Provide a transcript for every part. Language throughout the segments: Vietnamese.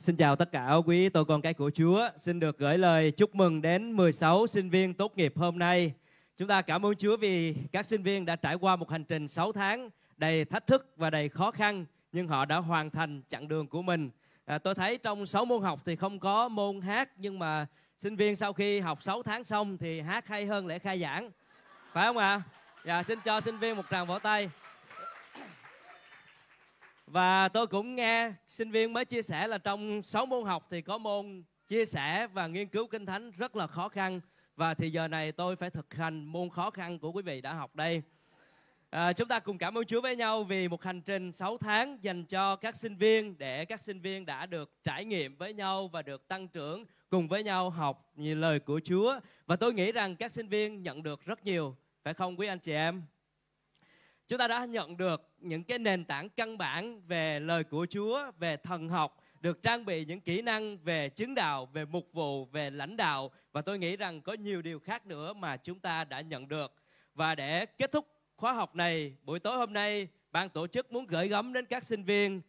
Xin chào tất cả quý tôi con cái của Chúa. Xin được gửi lời chúc mừng đến 16 sinh viên tốt nghiệp hôm nay. Chúng ta cảm ơn Chúa vì các sinh viên đã trải qua một hành trình 6 tháng đầy thách thức và đầy khó khăn nhưng họ đã hoàn thành chặng đường của mình. À, tôi thấy trong 6 môn học thì không có môn hát nhưng mà sinh viên sau khi học 6 tháng xong thì hát hay hơn lễ khai giảng. Phải không ạ? À? Dạ, xin cho sinh viên một tràng vỗ tay. Và tôi cũng nghe sinh viên mới chia sẻ là trong 6 môn học thì có môn chia sẻ và nghiên cứu kinh thánh rất là khó khăn và thì giờ này tôi phải thực hành môn khó khăn của quý vị đã học đây. À, chúng ta cùng cảm ơn Chúa với nhau vì một hành trình 6 tháng dành cho các sinh viên để các sinh viên đã được trải nghiệm với nhau và được tăng trưởng cùng với nhau học như lời của Chúa. Và tôi nghĩ rằng các sinh viên nhận được rất nhiều, phải không quý anh chị em? Chúng ta đã nhận được những cái nền tảng căn bản về lời của Chúa, về thần học, được trang bị những kỹ năng về chứng đạo, về mục vụ, về lãnh đạo và tôi nghĩ rằng có nhiều điều khác nữa mà chúng ta đã nhận được. Và để kết thúc khóa học này, buổi tối hôm nay, ban tổ chức muốn gửi gắm đến các sinh viên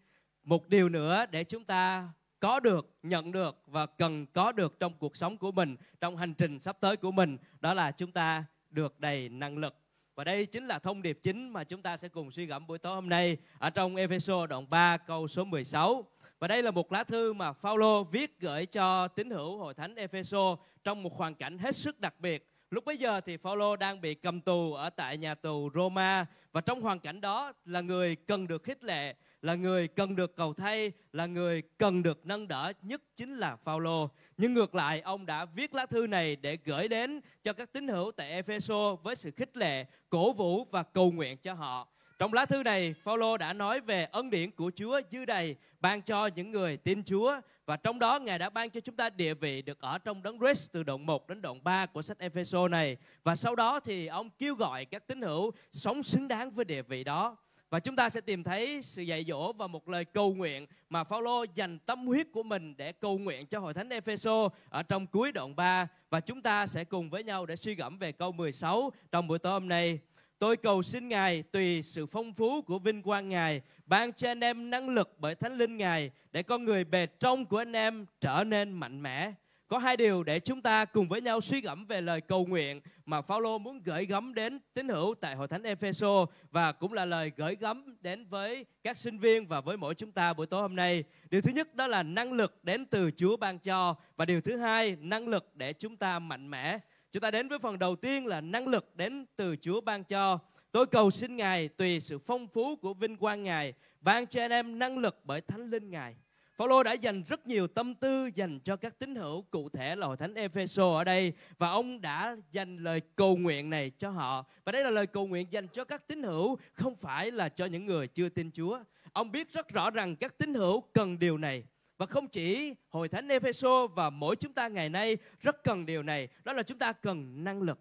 một điều nữa để chúng ta có được, nhận được và cần có được trong cuộc sống của mình, trong hành trình sắp tới của mình, đó là chúng ta được đầy năng lực. Và đây chính là thông điệp chính mà chúng ta sẽ cùng suy gẫm buổi tối hôm nay ở trong Epheso đoạn 3 câu số 16. Và đây là một lá thư mà Phaolô viết gửi cho tín hữu hội thánh Epheso trong một hoàn cảnh hết sức đặc biệt. Lúc bấy giờ thì Phaolô đang bị cầm tù ở tại nhà tù Roma và trong hoàn cảnh đó là người cần được khích lệ, là người cần được cầu thay, là người cần được nâng đỡ nhất chính là Phaolô. Nhưng ngược lại, ông đã viết lá thư này để gửi đến cho các tín hữu tại Epheso với sự khích lệ, cổ vũ và cầu nguyện cho họ. Trong lá thư này, Phaolô đã nói về ân điển của Chúa dư đầy ban cho những người tin Chúa và trong đó Ngài đã ban cho chúng ta địa vị được ở trong đấng Christ từ đoạn 1 đến đoạn 3 của sách Epheso này. Và sau đó thì ông kêu gọi các tín hữu sống xứng đáng với địa vị đó. Và chúng ta sẽ tìm thấy sự dạy dỗ và một lời cầu nguyện mà Phaolô dành tâm huyết của mình để cầu nguyện cho hội thánh Epheso ở trong cuối đoạn 3 và chúng ta sẽ cùng với nhau để suy gẫm về câu 16 trong buổi tối hôm nay. Tôi cầu xin Ngài tùy sự phong phú của vinh quang Ngài, ban cho anh em năng lực bởi Thánh Linh Ngài, để con người bề trong của anh em trở nên mạnh mẽ có hai điều để chúng ta cùng với nhau suy gẫm về lời cầu nguyện mà Phaolô muốn gửi gắm đến tín hữu tại hội thánh Epheso và cũng là lời gửi gắm đến với các sinh viên và với mỗi chúng ta buổi tối hôm nay. Điều thứ nhất đó là năng lực đến từ Chúa ban cho và điều thứ hai, năng lực để chúng ta mạnh mẽ. Chúng ta đến với phần đầu tiên là năng lực đến từ Chúa ban cho. Tôi cầu xin Ngài tùy sự phong phú của vinh quang Ngài, ban cho anh em năng lực bởi Thánh Linh Ngài Phaolô đã dành rất nhiều tâm tư dành cho các tín hữu cụ thể là hội thánh Epheso ở đây và ông đã dành lời cầu nguyện này cho họ và đây là lời cầu nguyện dành cho các tín hữu không phải là cho những người chưa tin Chúa. Ông biết rất rõ rằng các tín hữu cần điều này và không chỉ hội thánh Epheso và mỗi chúng ta ngày nay rất cần điều này, đó là chúng ta cần năng lực.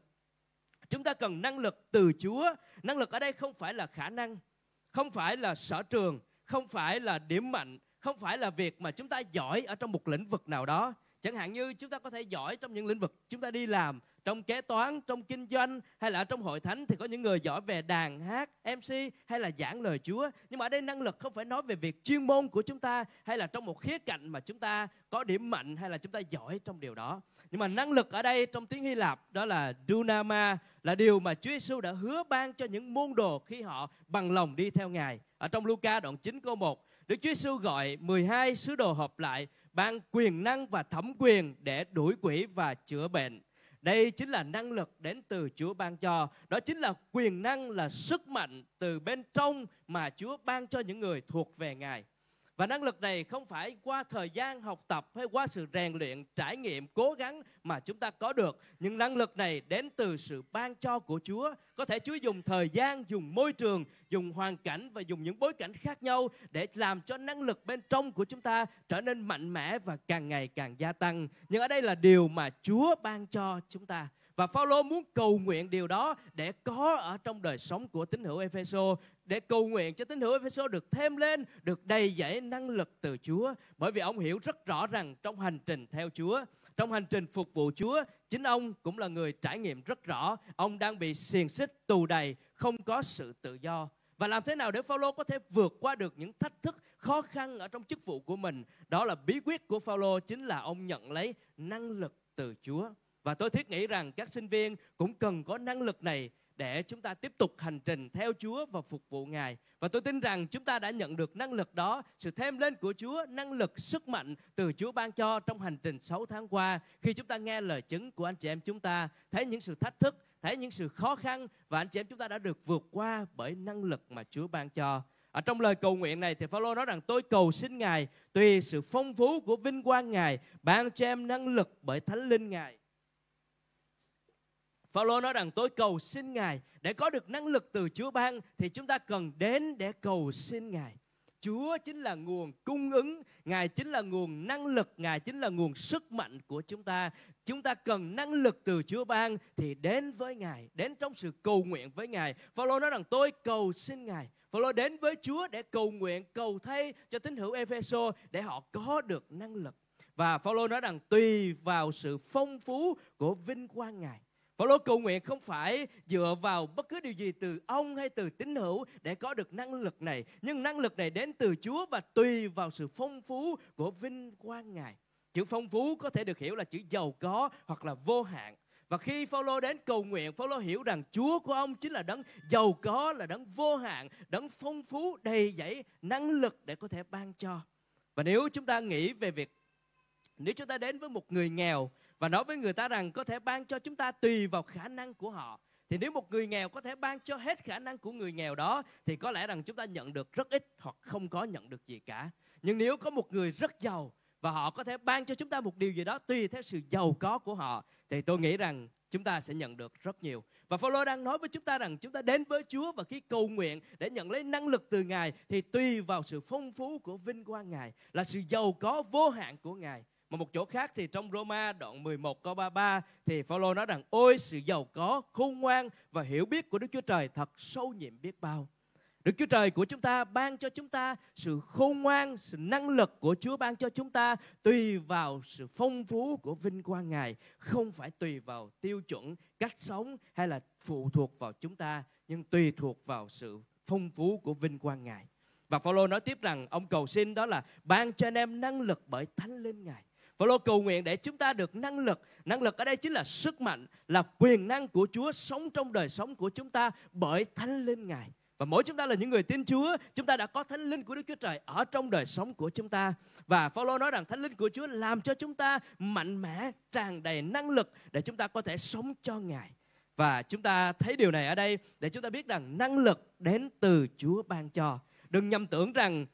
Chúng ta cần năng lực từ Chúa. Năng lực ở đây không phải là khả năng, không phải là sở trường, không phải là điểm mạnh, không phải là việc mà chúng ta giỏi ở trong một lĩnh vực nào đó. Chẳng hạn như chúng ta có thể giỏi trong những lĩnh vực chúng ta đi làm, trong kế toán, trong kinh doanh, hay là trong hội thánh thì có những người giỏi về đàn hát mc hay là giảng lời chúa. Nhưng mà ở đây năng lực không phải nói về việc chuyên môn của chúng ta, hay là trong một khía cạnh mà chúng ta có điểm mạnh, hay là chúng ta giỏi trong điều đó. Nhưng mà năng lực ở đây trong tiếng hy lạp đó là dunama, là điều mà chúa giêsu đã hứa ban cho những môn đồ khi họ bằng lòng đi theo ngài. Ở trong Luca đoạn 9 câu 1 Đức Chúa Giêsu gọi 12 sứ đồ họp lại, ban quyền năng và thẩm quyền để đuổi quỷ và chữa bệnh. Đây chính là năng lực đến từ Chúa ban cho. Đó chính là quyền năng là sức mạnh từ bên trong mà Chúa ban cho những người thuộc về Ngài. Và năng lực này không phải qua thời gian học tập hay qua sự rèn luyện, trải nghiệm, cố gắng mà chúng ta có được. Nhưng năng lực này đến từ sự ban cho của Chúa. Có thể Chúa dùng thời gian, dùng môi trường, dùng hoàn cảnh và dùng những bối cảnh khác nhau để làm cho năng lực bên trong của chúng ta trở nên mạnh mẽ và càng ngày càng gia tăng. Nhưng ở đây là điều mà Chúa ban cho chúng ta. Và Phaolô muốn cầu nguyện điều đó để có ở trong đời sống của tín hữu Epheso để cầu nguyện cho tín hữu Ephesos được thêm lên, được đầy dẫy năng lực từ Chúa. Bởi vì ông hiểu rất rõ rằng trong hành trình theo Chúa, trong hành trình phục vụ Chúa, chính ông cũng là người trải nghiệm rất rõ. Ông đang bị xiềng xích, tù đầy, không có sự tự do. Và làm thế nào để Phaolô có thể vượt qua được những thách thức khó khăn ở trong chức vụ của mình đó là bí quyết của Phaolô chính là ông nhận lấy năng lực từ Chúa và tôi thiết nghĩ rằng các sinh viên cũng cần có năng lực này để chúng ta tiếp tục hành trình theo Chúa và phục vụ Ngài. Và tôi tin rằng chúng ta đã nhận được năng lực đó, sự thêm lên của Chúa, năng lực, sức mạnh từ Chúa ban cho trong hành trình 6 tháng qua. Khi chúng ta nghe lời chứng của anh chị em chúng ta, thấy những sự thách thức, thấy những sự khó khăn và anh chị em chúng ta đã được vượt qua bởi năng lực mà Chúa ban cho. Ở trong lời cầu nguyện này thì Phaolô nói rằng tôi cầu xin Ngài tùy sự phong phú của vinh quang Ngài ban cho em năng lực bởi Thánh Linh Ngài Phaolô nói rằng tôi cầu xin Ngài để có được năng lực từ Chúa ban thì chúng ta cần đến để cầu xin Ngài. Chúa chính là nguồn cung ứng, Ngài chính là nguồn năng lực, Ngài chính là nguồn sức mạnh của chúng ta. Chúng ta cần năng lực từ Chúa ban thì đến với Ngài, đến trong sự cầu nguyện với Ngài. Phaolô nói rằng tôi cầu xin Ngài. Phaolô đến với Chúa để cầu nguyện, cầu thay cho tín hữu Epheso để họ có được năng lực. Và Phaolô nói rằng tùy vào sự phong phú của vinh quang Ngài Phaolô cầu nguyện không phải dựa vào bất cứ điều gì từ ông hay từ tín hữu để có được năng lực này, nhưng năng lực này đến từ Chúa và tùy vào sự phong phú của vinh quang Ngài. Chữ phong phú có thể được hiểu là chữ giàu có hoặc là vô hạn. Và khi Phaolô đến cầu nguyện, Phaolô hiểu rằng Chúa của ông chính là đấng giàu có, là đấng vô hạn, đấng phong phú đầy dẫy năng lực để có thể ban cho. Và nếu chúng ta nghĩ về việc nếu chúng ta đến với một người nghèo và nói với người ta rằng có thể ban cho chúng ta tùy vào khả năng của họ thì nếu một người nghèo có thể ban cho hết khả năng của người nghèo đó, thì có lẽ rằng chúng ta nhận được rất ít hoặc không có nhận được gì cả nhưng nếu có một người rất giàu và họ có thể ban cho chúng ta một điều gì đó tùy theo sự giàu có của họ, thì tôi nghĩ rằng chúng ta sẽ nhận được rất nhiều. Và Phaolô đang nói với chúng ta rằng chúng ta đến với Chúa và khi cầu nguyện để nhận lấy năng lực từ Ngài, thì tùy vào sự phong phú của vinh quang Ngài, là sự giàu có vô hạn của Ngài. Mà một chỗ khác thì trong Roma đoạn 11 câu 33 thì Phaolô nói rằng ôi sự giàu có, khôn ngoan và hiểu biết của Đức Chúa Trời thật sâu nhiệm biết bao. Đức Chúa Trời của chúng ta ban cho chúng ta sự khôn ngoan, sự năng lực của Chúa ban cho chúng ta tùy vào sự phong phú của vinh quang Ngài, không phải tùy vào tiêu chuẩn cách sống hay là phụ thuộc vào chúng ta, nhưng tùy thuộc vào sự phong phú của vinh quang Ngài. Và Phaolô nói tiếp rằng ông cầu xin đó là ban cho anh em năng lực bởi Thánh Linh Ngài. Phaolô cầu nguyện để chúng ta được năng lực. Năng lực ở đây chính là sức mạnh, là quyền năng của Chúa sống trong đời sống của chúng ta bởi Thánh Linh Ngài. Và mỗi chúng ta là những người tin Chúa, chúng ta đã có Thánh Linh của Đức Chúa Trời ở trong đời sống của chúng ta. Và Phaolô nói rằng Thánh Linh của Chúa làm cho chúng ta mạnh mẽ, tràn đầy năng lực để chúng ta có thể sống cho Ngài. Và chúng ta thấy điều này ở đây để chúng ta biết rằng năng lực đến từ Chúa ban cho. Đừng nhầm tưởng rằng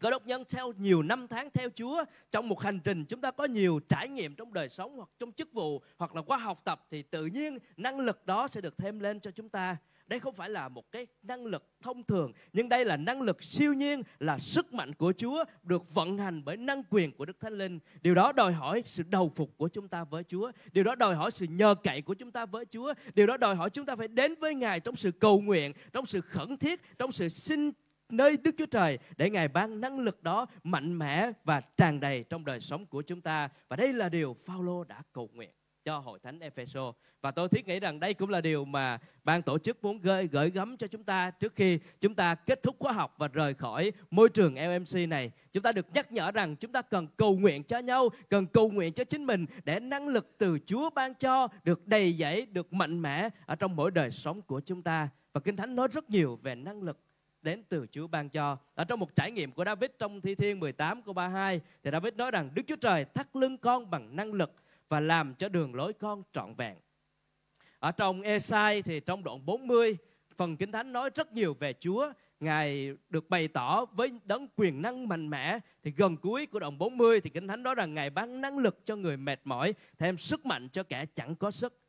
Cơ đốc nhân theo nhiều năm tháng theo Chúa trong một hành trình chúng ta có nhiều trải nghiệm trong đời sống hoặc trong chức vụ hoặc là qua học tập thì tự nhiên năng lực đó sẽ được thêm lên cho chúng ta. Đây không phải là một cái năng lực thông thường nhưng đây là năng lực siêu nhiên là sức mạnh của Chúa được vận hành bởi năng quyền của Đức Thánh Linh. Điều đó đòi hỏi sự đầu phục của chúng ta với Chúa. Điều đó đòi hỏi sự nhờ cậy của chúng ta với Chúa. Điều đó đòi hỏi chúng ta phải đến với Ngài trong sự cầu nguyện, trong sự khẩn thiết, trong sự xin nơi Đức Chúa Trời để Ngài ban năng lực đó mạnh mẽ và tràn đầy trong đời sống của chúng ta. Và đây là điều Phaolô đã cầu nguyện cho hội thánh Epheso. Và tôi thiết nghĩ rằng đây cũng là điều mà ban tổ chức muốn gửi gửi gắm cho chúng ta trước khi chúng ta kết thúc khóa học và rời khỏi môi trường LMC này. Chúng ta được nhắc nhở rằng chúng ta cần cầu nguyện cho nhau, cần cầu nguyện cho chính mình để năng lực từ Chúa ban cho được đầy dẫy, được mạnh mẽ ở trong mỗi đời sống của chúng ta. Và kinh thánh nói rất nhiều về năng lực đến từ Chúa ban cho. Ở trong một trải nghiệm của David trong Thi Thiên 18 câu 32 thì David nói rằng Đức Chúa Trời thắt lưng con bằng năng lực và làm cho đường lối con trọn vẹn. Ở trong Esai thì trong đoạn 40 phần Kinh Thánh nói rất nhiều về Chúa. Ngài được bày tỏ với đấng quyền năng mạnh mẽ thì gần cuối của đoạn 40 thì Kinh Thánh nói rằng Ngài ban năng lực cho người mệt mỏi, thêm sức mạnh cho kẻ chẳng có sức.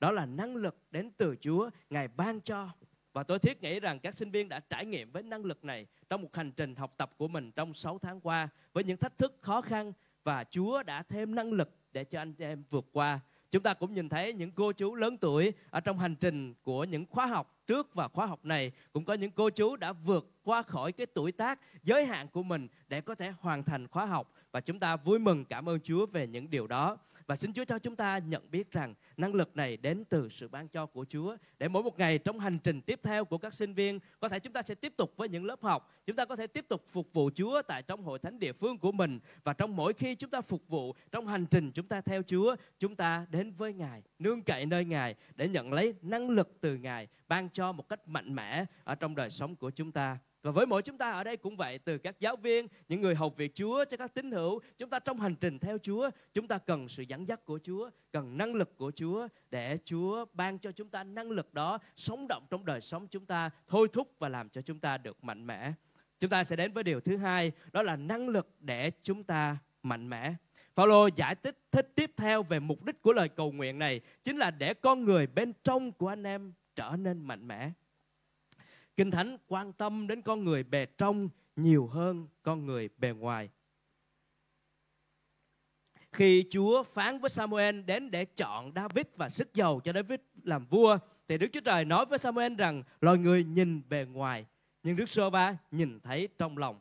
Đó là năng lực đến từ Chúa, Ngài ban cho và tôi thiết nghĩ rằng các sinh viên đã trải nghiệm với năng lực này trong một hành trình học tập của mình trong 6 tháng qua với những thách thức, khó khăn và Chúa đã thêm năng lực để cho anh em vượt qua. Chúng ta cũng nhìn thấy những cô chú lớn tuổi ở trong hành trình của những khóa học trước và khóa học này cũng có những cô chú đã vượt qua khỏi cái tuổi tác, giới hạn của mình để có thể hoàn thành khóa học và chúng ta vui mừng, cảm ơn Chúa về những điều đó và xin Chúa cho chúng ta nhận biết rằng năng lực này đến từ sự ban cho của Chúa, để mỗi một ngày trong hành trình tiếp theo của các sinh viên, có thể chúng ta sẽ tiếp tục với những lớp học, chúng ta có thể tiếp tục phục vụ Chúa tại trong hội thánh địa phương của mình. Và trong mỗi khi chúng ta phục vụ trong hành trình chúng ta theo Chúa, chúng ta đến với Ngài, nương cậy nơi Ngài để nhận lấy năng lực từ Ngài, ban cho một cách mạnh mẽ ở trong đời sống của chúng ta và với mỗi chúng ta ở đây cũng vậy, từ các giáo viên, những người học việc Chúa cho các tín hữu, chúng ta trong hành trình theo Chúa, chúng ta cần sự dẫn dắt của Chúa, cần năng lực của Chúa để Chúa ban cho chúng ta năng lực đó sống động trong đời sống chúng ta, thôi thúc và làm cho chúng ta được mạnh mẽ chúng ta sẽ đến với điều thứ hai, đó là năng lực để chúng ta mạnh mẽ Phaolô giải thích thích tiếp theo về mục đích của lời cầu nguyện này chính là để con người bên trong của anh em trở nên mạnh mẽ. Kinh Thánh quan tâm đến con người bề trong nhiều hơn con người bề ngoài. Khi Chúa phán với Samuel đến để chọn David và sức giàu cho David làm vua, thì Đức Chúa Trời nói với Samuel rằng loài người nhìn bề ngoài, nhưng Đức Sơ Ba nhìn thấy trong lòng.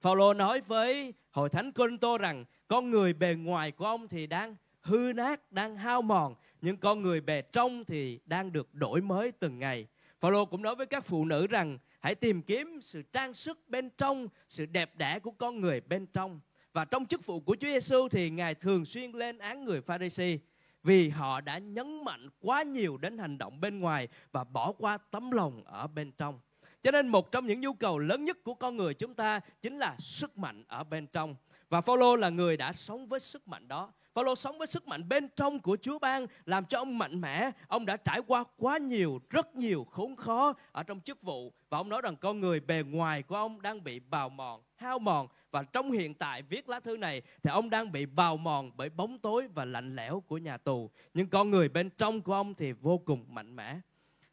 Phaolô nói với hội thánh Corinto rằng con người bề ngoài của ông thì đang hư nát, đang hao mòn, nhưng con người bề trong thì đang được đổi mới từng ngày. Phaolô cũng nói với các phụ nữ rằng hãy tìm kiếm sự trang sức bên trong, sự đẹp đẽ của con người bên trong. Và trong chức vụ của Chúa Giêsu thì Ngài thường xuyên lên án người Pharisee vì họ đã nhấn mạnh quá nhiều đến hành động bên ngoài và bỏ qua tấm lòng ở bên trong. Cho nên một trong những nhu cầu lớn nhất của con người chúng ta chính là sức mạnh ở bên trong. Và Phaolô là người đã sống với sức mạnh đó. Phaolô sống với sức mạnh bên trong của Chúa ban làm cho ông mạnh mẽ. Ông đã trải qua quá nhiều, rất nhiều khốn khó ở trong chức vụ và ông nói rằng con người bề ngoài của ông đang bị bào mòn, hao mòn và trong hiện tại viết lá thư này thì ông đang bị bào mòn bởi bóng tối và lạnh lẽo của nhà tù. Nhưng con người bên trong của ông thì vô cùng mạnh mẽ.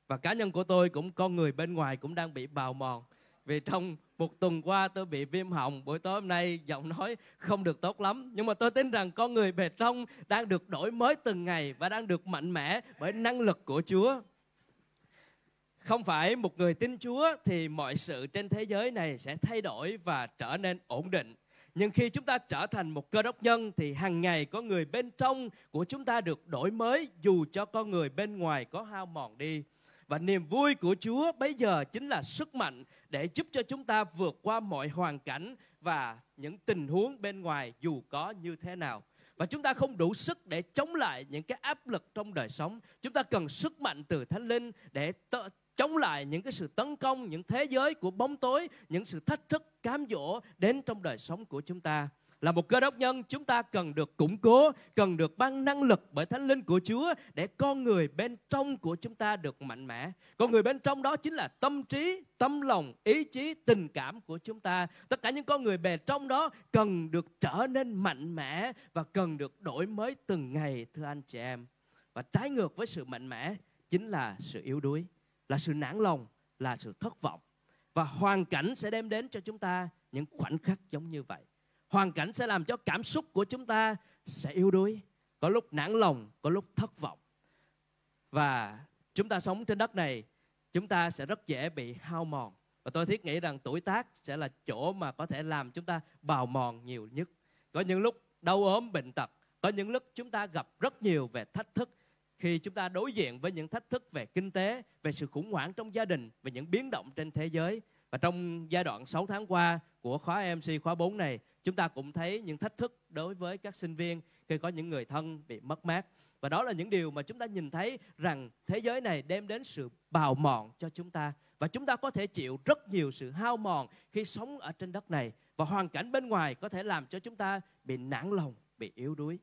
Và cá nhân của tôi cũng con người bên ngoài cũng đang bị bào mòn vì trong một tuần qua tôi bị viêm họng, buổi tối hôm nay giọng nói không được tốt lắm. Nhưng mà tôi tin rằng con người bề trong đang được đổi mới từng ngày và đang được mạnh mẽ bởi năng lực của Chúa. Không phải một người tin Chúa thì mọi sự trên thế giới này sẽ thay đổi và trở nên ổn định. Nhưng khi chúng ta trở thành một cơ đốc nhân thì hàng ngày có người bên trong của chúng ta được đổi mới dù cho con người bên ngoài có hao mòn đi và niềm vui của Chúa bây giờ chính là sức mạnh để giúp cho chúng ta vượt qua mọi hoàn cảnh và những tình huống bên ngoài dù có như thế nào. Và chúng ta không đủ sức để chống lại những cái áp lực trong đời sống. Chúng ta cần sức mạnh từ Thánh Linh để t- chống lại những cái sự tấn công, những thế giới của bóng tối, những sự thách thức, cám dỗ đến trong đời sống của chúng ta là một cơ đốc nhân, chúng ta cần được củng cố, cần được ban năng lực bởi thánh linh của chúa để con người bên trong của chúng ta được mạnh mẽ. Con người bên trong đó chính là tâm trí, tâm lòng, ý chí, tình cảm của chúng ta. Tất cả những con người bề trong đó cần được trở nên mạnh mẽ và cần được đổi mới từng ngày, thưa anh chị em. Và trái ngược với sự mạnh mẽ chính là sự yếu đuối, là sự nản lòng, là sự thất vọng. Và hoàn cảnh sẽ đem đến cho chúng ta những khoảnh khắc giống như vậy hoàn cảnh sẽ làm cho cảm xúc của chúng ta sẽ yếu đuối, có lúc nản lòng, có lúc thất vọng. Và chúng ta sống trên đất này, chúng ta sẽ rất dễ bị hao mòn. Và tôi thiết nghĩ rằng tuổi tác sẽ là chỗ mà có thể làm chúng ta bào mòn nhiều nhất. Có những lúc đau ốm, bệnh tật, có những lúc chúng ta gặp rất nhiều về thách thức. Khi chúng ta đối diện với những thách thức về kinh tế, về sự khủng hoảng trong gia đình, về những biến động trên thế giới và trong giai đoạn 6 tháng qua của khóa MC khóa 4 này chúng ta cũng thấy những thách thức đối với các sinh viên khi có những người thân bị mất mát. Và đó là những điều mà chúng ta nhìn thấy rằng thế giới này đem đến sự bào mòn cho chúng ta. Và chúng ta có thể chịu rất nhiều sự hao mòn khi sống ở trên đất này. Và hoàn cảnh bên ngoài có thể làm cho chúng ta bị nản lòng, bị yếu đuối.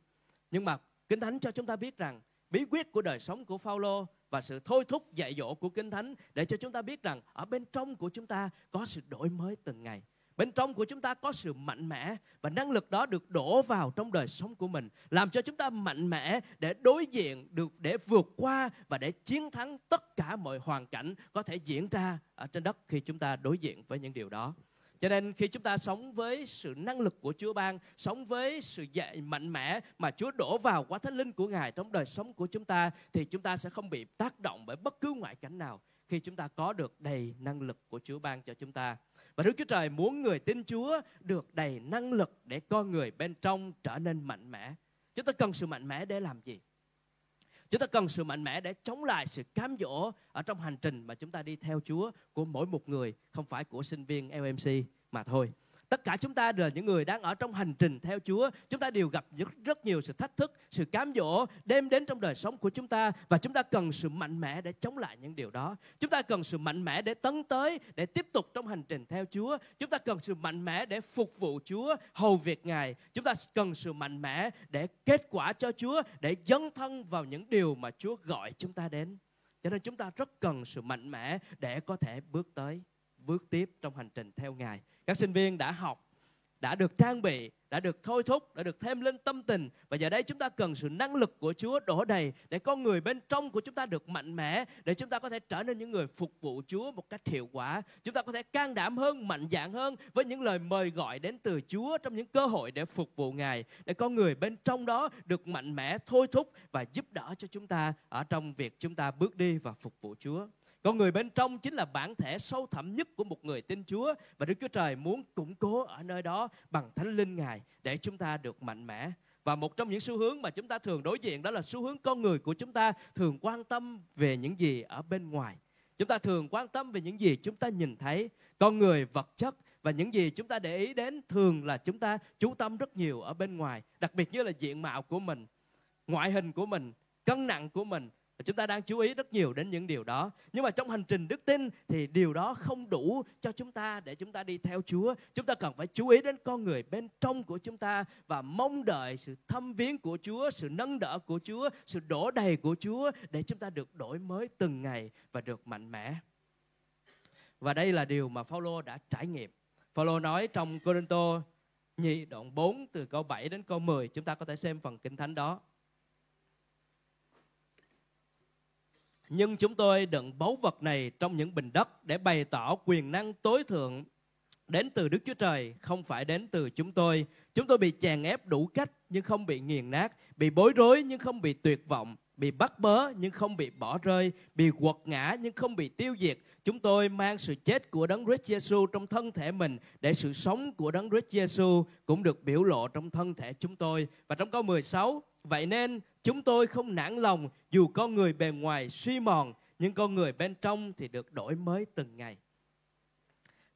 Nhưng mà Kinh Thánh cho chúng ta biết rằng bí quyết của đời sống của Phaolô và sự thôi thúc dạy dỗ của Kinh Thánh để cho chúng ta biết rằng ở bên trong của chúng ta có sự đổi mới từng ngày. Bên trong của chúng ta có sự mạnh mẽ và năng lực đó được đổ vào trong đời sống của mình, làm cho chúng ta mạnh mẽ để đối diện được để vượt qua và để chiến thắng tất cả mọi hoàn cảnh có thể diễn ra ở trên đất khi chúng ta đối diện với những điều đó. Cho nên khi chúng ta sống với sự năng lực của Chúa ban, sống với sự dạy mạnh mẽ mà Chúa đổ vào qua thánh linh của Ngài trong đời sống của chúng ta thì chúng ta sẽ không bị tác động bởi bất cứ ngoại cảnh nào khi chúng ta có được đầy năng lực của Chúa ban cho chúng ta. Và Đức Chúa Trời muốn người tin Chúa được đầy năng lực để con người bên trong trở nên mạnh mẽ. Chúng ta cần sự mạnh mẽ để làm gì? Chúng ta cần sự mạnh mẽ để chống lại sự cám dỗ ở trong hành trình mà chúng ta đi theo Chúa của mỗi một người, không phải của sinh viên LMC mà thôi. Tất cả chúng ta là những người đang ở trong hành trình theo Chúa. Chúng ta đều gặp rất, rất nhiều sự thách thức, sự cám dỗ đem đến trong đời sống của chúng ta và chúng ta cần sự mạnh mẽ để chống lại những điều đó. Chúng ta cần sự mạnh mẽ để tấn tới, để tiếp tục trong hành trình theo Chúa. Chúng ta cần sự mạnh mẽ để phục vụ Chúa, hầu việc Ngài. Chúng ta cần sự mạnh mẽ để kết quả cho Chúa, để dấn thân vào những điều mà Chúa gọi chúng ta đến. Cho nên chúng ta rất cần sự mạnh mẽ để có thể bước tới, bước tiếp trong hành trình theo Ngài. Các sinh viên đã học, đã được trang bị, đã được thôi thúc, đã được thêm lên tâm tình. Và giờ đây chúng ta cần sự năng lực của Chúa đổ đầy để con người bên trong của chúng ta được mạnh mẽ, để chúng ta có thể trở nên những người phục vụ Chúa một cách hiệu quả. Chúng ta có thể can đảm hơn, mạnh dạn hơn với những lời mời gọi đến từ Chúa trong những cơ hội để phục vụ Ngài, để con người bên trong đó được mạnh mẽ, thôi thúc và giúp đỡ cho chúng ta ở trong việc chúng ta bước đi và phục vụ Chúa con người bên trong chính là bản thể sâu thẳm nhất của một người tin Chúa và Đức Chúa Trời muốn củng cố ở nơi đó bằng Thánh Linh Ngài để chúng ta được mạnh mẽ. Và một trong những xu hướng mà chúng ta thường đối diện đó là xu hướng con người của chúng ta thường quan tâm về những gì ở bên ngoài. Chúng ta thường quan tâm về những gì chúng ta nhìn thấy, con người, vật chất và những gì chúng ta để ý đến thường là chúng ta chú tâm rất nhiều ở bên ngoài, đặc biệt như là diện mạo của mình, ngoại hình của mình, cân nặng của mình Chúng ta đang chú ý rất nhiều đến những điều đó. Nhưng mà trong hành trình đức tin thì điều đó không đủ cho chúng ta để chúng ta đi theo Chúa. Chúng ta cần phải chú ý đến con người bên trong của chúng ta và mong đợi sự thâm viếng của Chúa, sự nâng đỡ của Chúa, sự đổ đầy của Chúa để chúng ta được đổi mới từng ngày và được mạnh mẽ. Và đây là điều mà Phaolô đã trải nghiệm. Phaolô nói trong Corinto nhị đoạn 4 từ câu 7 đến câu 10, chúng ta có thể xem phần kinh thánh đó. Nhưng chúng tôi đựng báu vật này trong những bình đất để bày tỏ quyền năng tối thượng đến từ Đức Chúa Trời, không phải đến từ chúng tôi. Chúng tôi bị chèn ép đủ cách nhưng không bị nghiền nát, bị bối rối nhưng không bị tuyệt vọng, bị bắt bớ nhưng không bị bỏ rơi, bị quật ngã nhưng không bị tiêu diệt. Chúng tôi mang sự chết của Đấng Christ Jesus trong thân thể mình để sự sống của Đấng Christ Jesus cũng được biểu lộ trong thân thể chúng tôi. Và trong câu 16, vậy nên chúng tôi không nản lòng dù con người bề ngoài suy mòn nhưng con người bên trong thì được đổi mới từng ngày.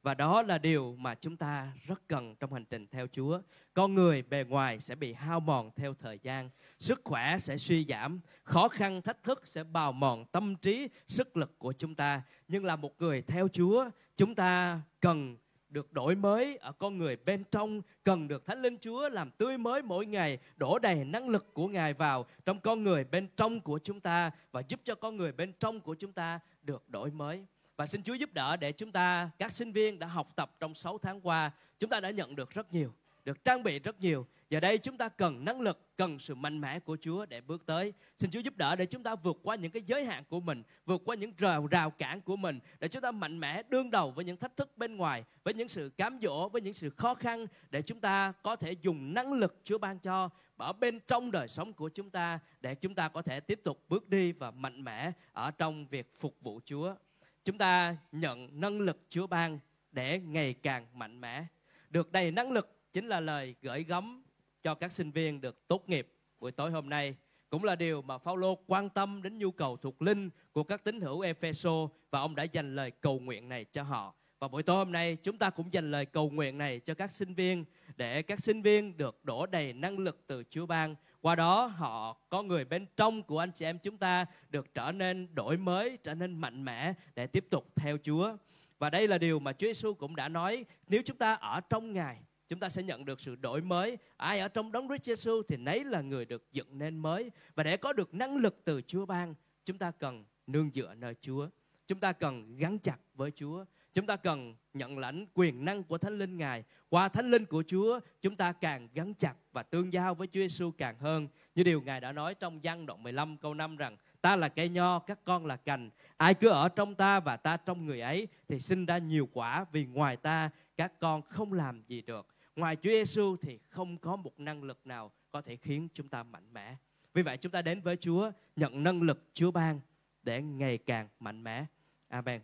Và đó là điều mà chúng ta rất cần trong hành trình theo Chúa. Con người bề ngoài sẽ bị hao mòn theo thời gian, sức khỏe sẽ suy giảm, khó khăn thách thức sẽ bào mòn tâm trí, sức lực của chúng ta. Nhưng là một người theo Chúa, chúng ta cần được đổi mới ở con người bên trong cần được thánh linh chúa làm tươi mới mỗi ngày đổ đầy năng lực của ngài vào trong con người bên trong của chúng ta và giúp cho con người bên trong của chúng ta được đổi mới và xin Chúa giúp đỡ để chúng ta, các sinh viên đã học tập trong 6 tháng qua, chúng ta đã nhận được rất nhiều, được trang bị rất nhiều. Giờ đây chúng ta cần năng lực, cần sự mạnh mẽ của Chúa để bước tới. Xin Chúa giúp đỡ để chúng ta vượt qua những cái giới hạn của mình, vượt qua những rào rào cản của mình để chúng ta mạnh mẽ đương đầu với những thách thức bên ngoài, với những sự cám dỗ, với những sự khó khăn để chúng ta có thể dùng năng lực Chúa ban cho ở bên trong đời sống của chúng ta để chúng ta có thể tiếp tục bước đi và mạnh mẽ ở trong việc phục vụ Chúa chúng ta nhận năng lực Chúa ban để ngày càng mạnh mẽ. Được đầy năng lực chính là lời gửi gắm cho các sinh viên được tốt nghiệp buổi tối hôm nay. Cũng là điều mà Phaolô quan tâm đến nhu cầu thuộc linh của các tín hữu Epheso và ông đã dành lời cầu nguyện này cho họ. Và buổi tối hôm nay, chúng ta cũng dành lời cầu nguyện này cho các sinh viên để các sinh viên được đổ đầy năng lực từ Chúa ban qua đó, họ có người bên trong của anh chị em chúng ta được trở nên đổi mới, trở nên mạnh mẽ để tiếp tục theo Chúa và đây là điều mà Chúa Giêsu cũng đã nói, nếu chúng ta ở trong Ngài chúng ta sẽ nhận được sự đổi mới ai ở trong đấng Christ Jesus thì nấy là người được dựng nên mới và để có được năng lực từ Chúa ban chúng ta cần nương dựa nơi Chúa chúng ta cần gắn chặt với Chúa Chúng ta cần nhận lãnh quyền năng của Thánh Linh Ngài. Qua Thánh Linh của Chúa, chúng ta càng gắn chặt và tương giao với Chúa Giêsu càng hơn. Như điều Ngài đã nói trong văn đoạn 15 câu 5 rằng Ta là cây nho, các con là cành. Ai cứ ở trong ta và ta trong người ấy thì sinh ra nhiều quả vì ngoài ta các con không làm gì được. Ngoài Chúa Giêsu thì không có một năng lực nào có thể khiến chúng ta mạnh mẽ. Vì vậy chúng ta đến với Chúa, nhận năng lực Chúa ban để ngày càng mạnh mẽ. Amen.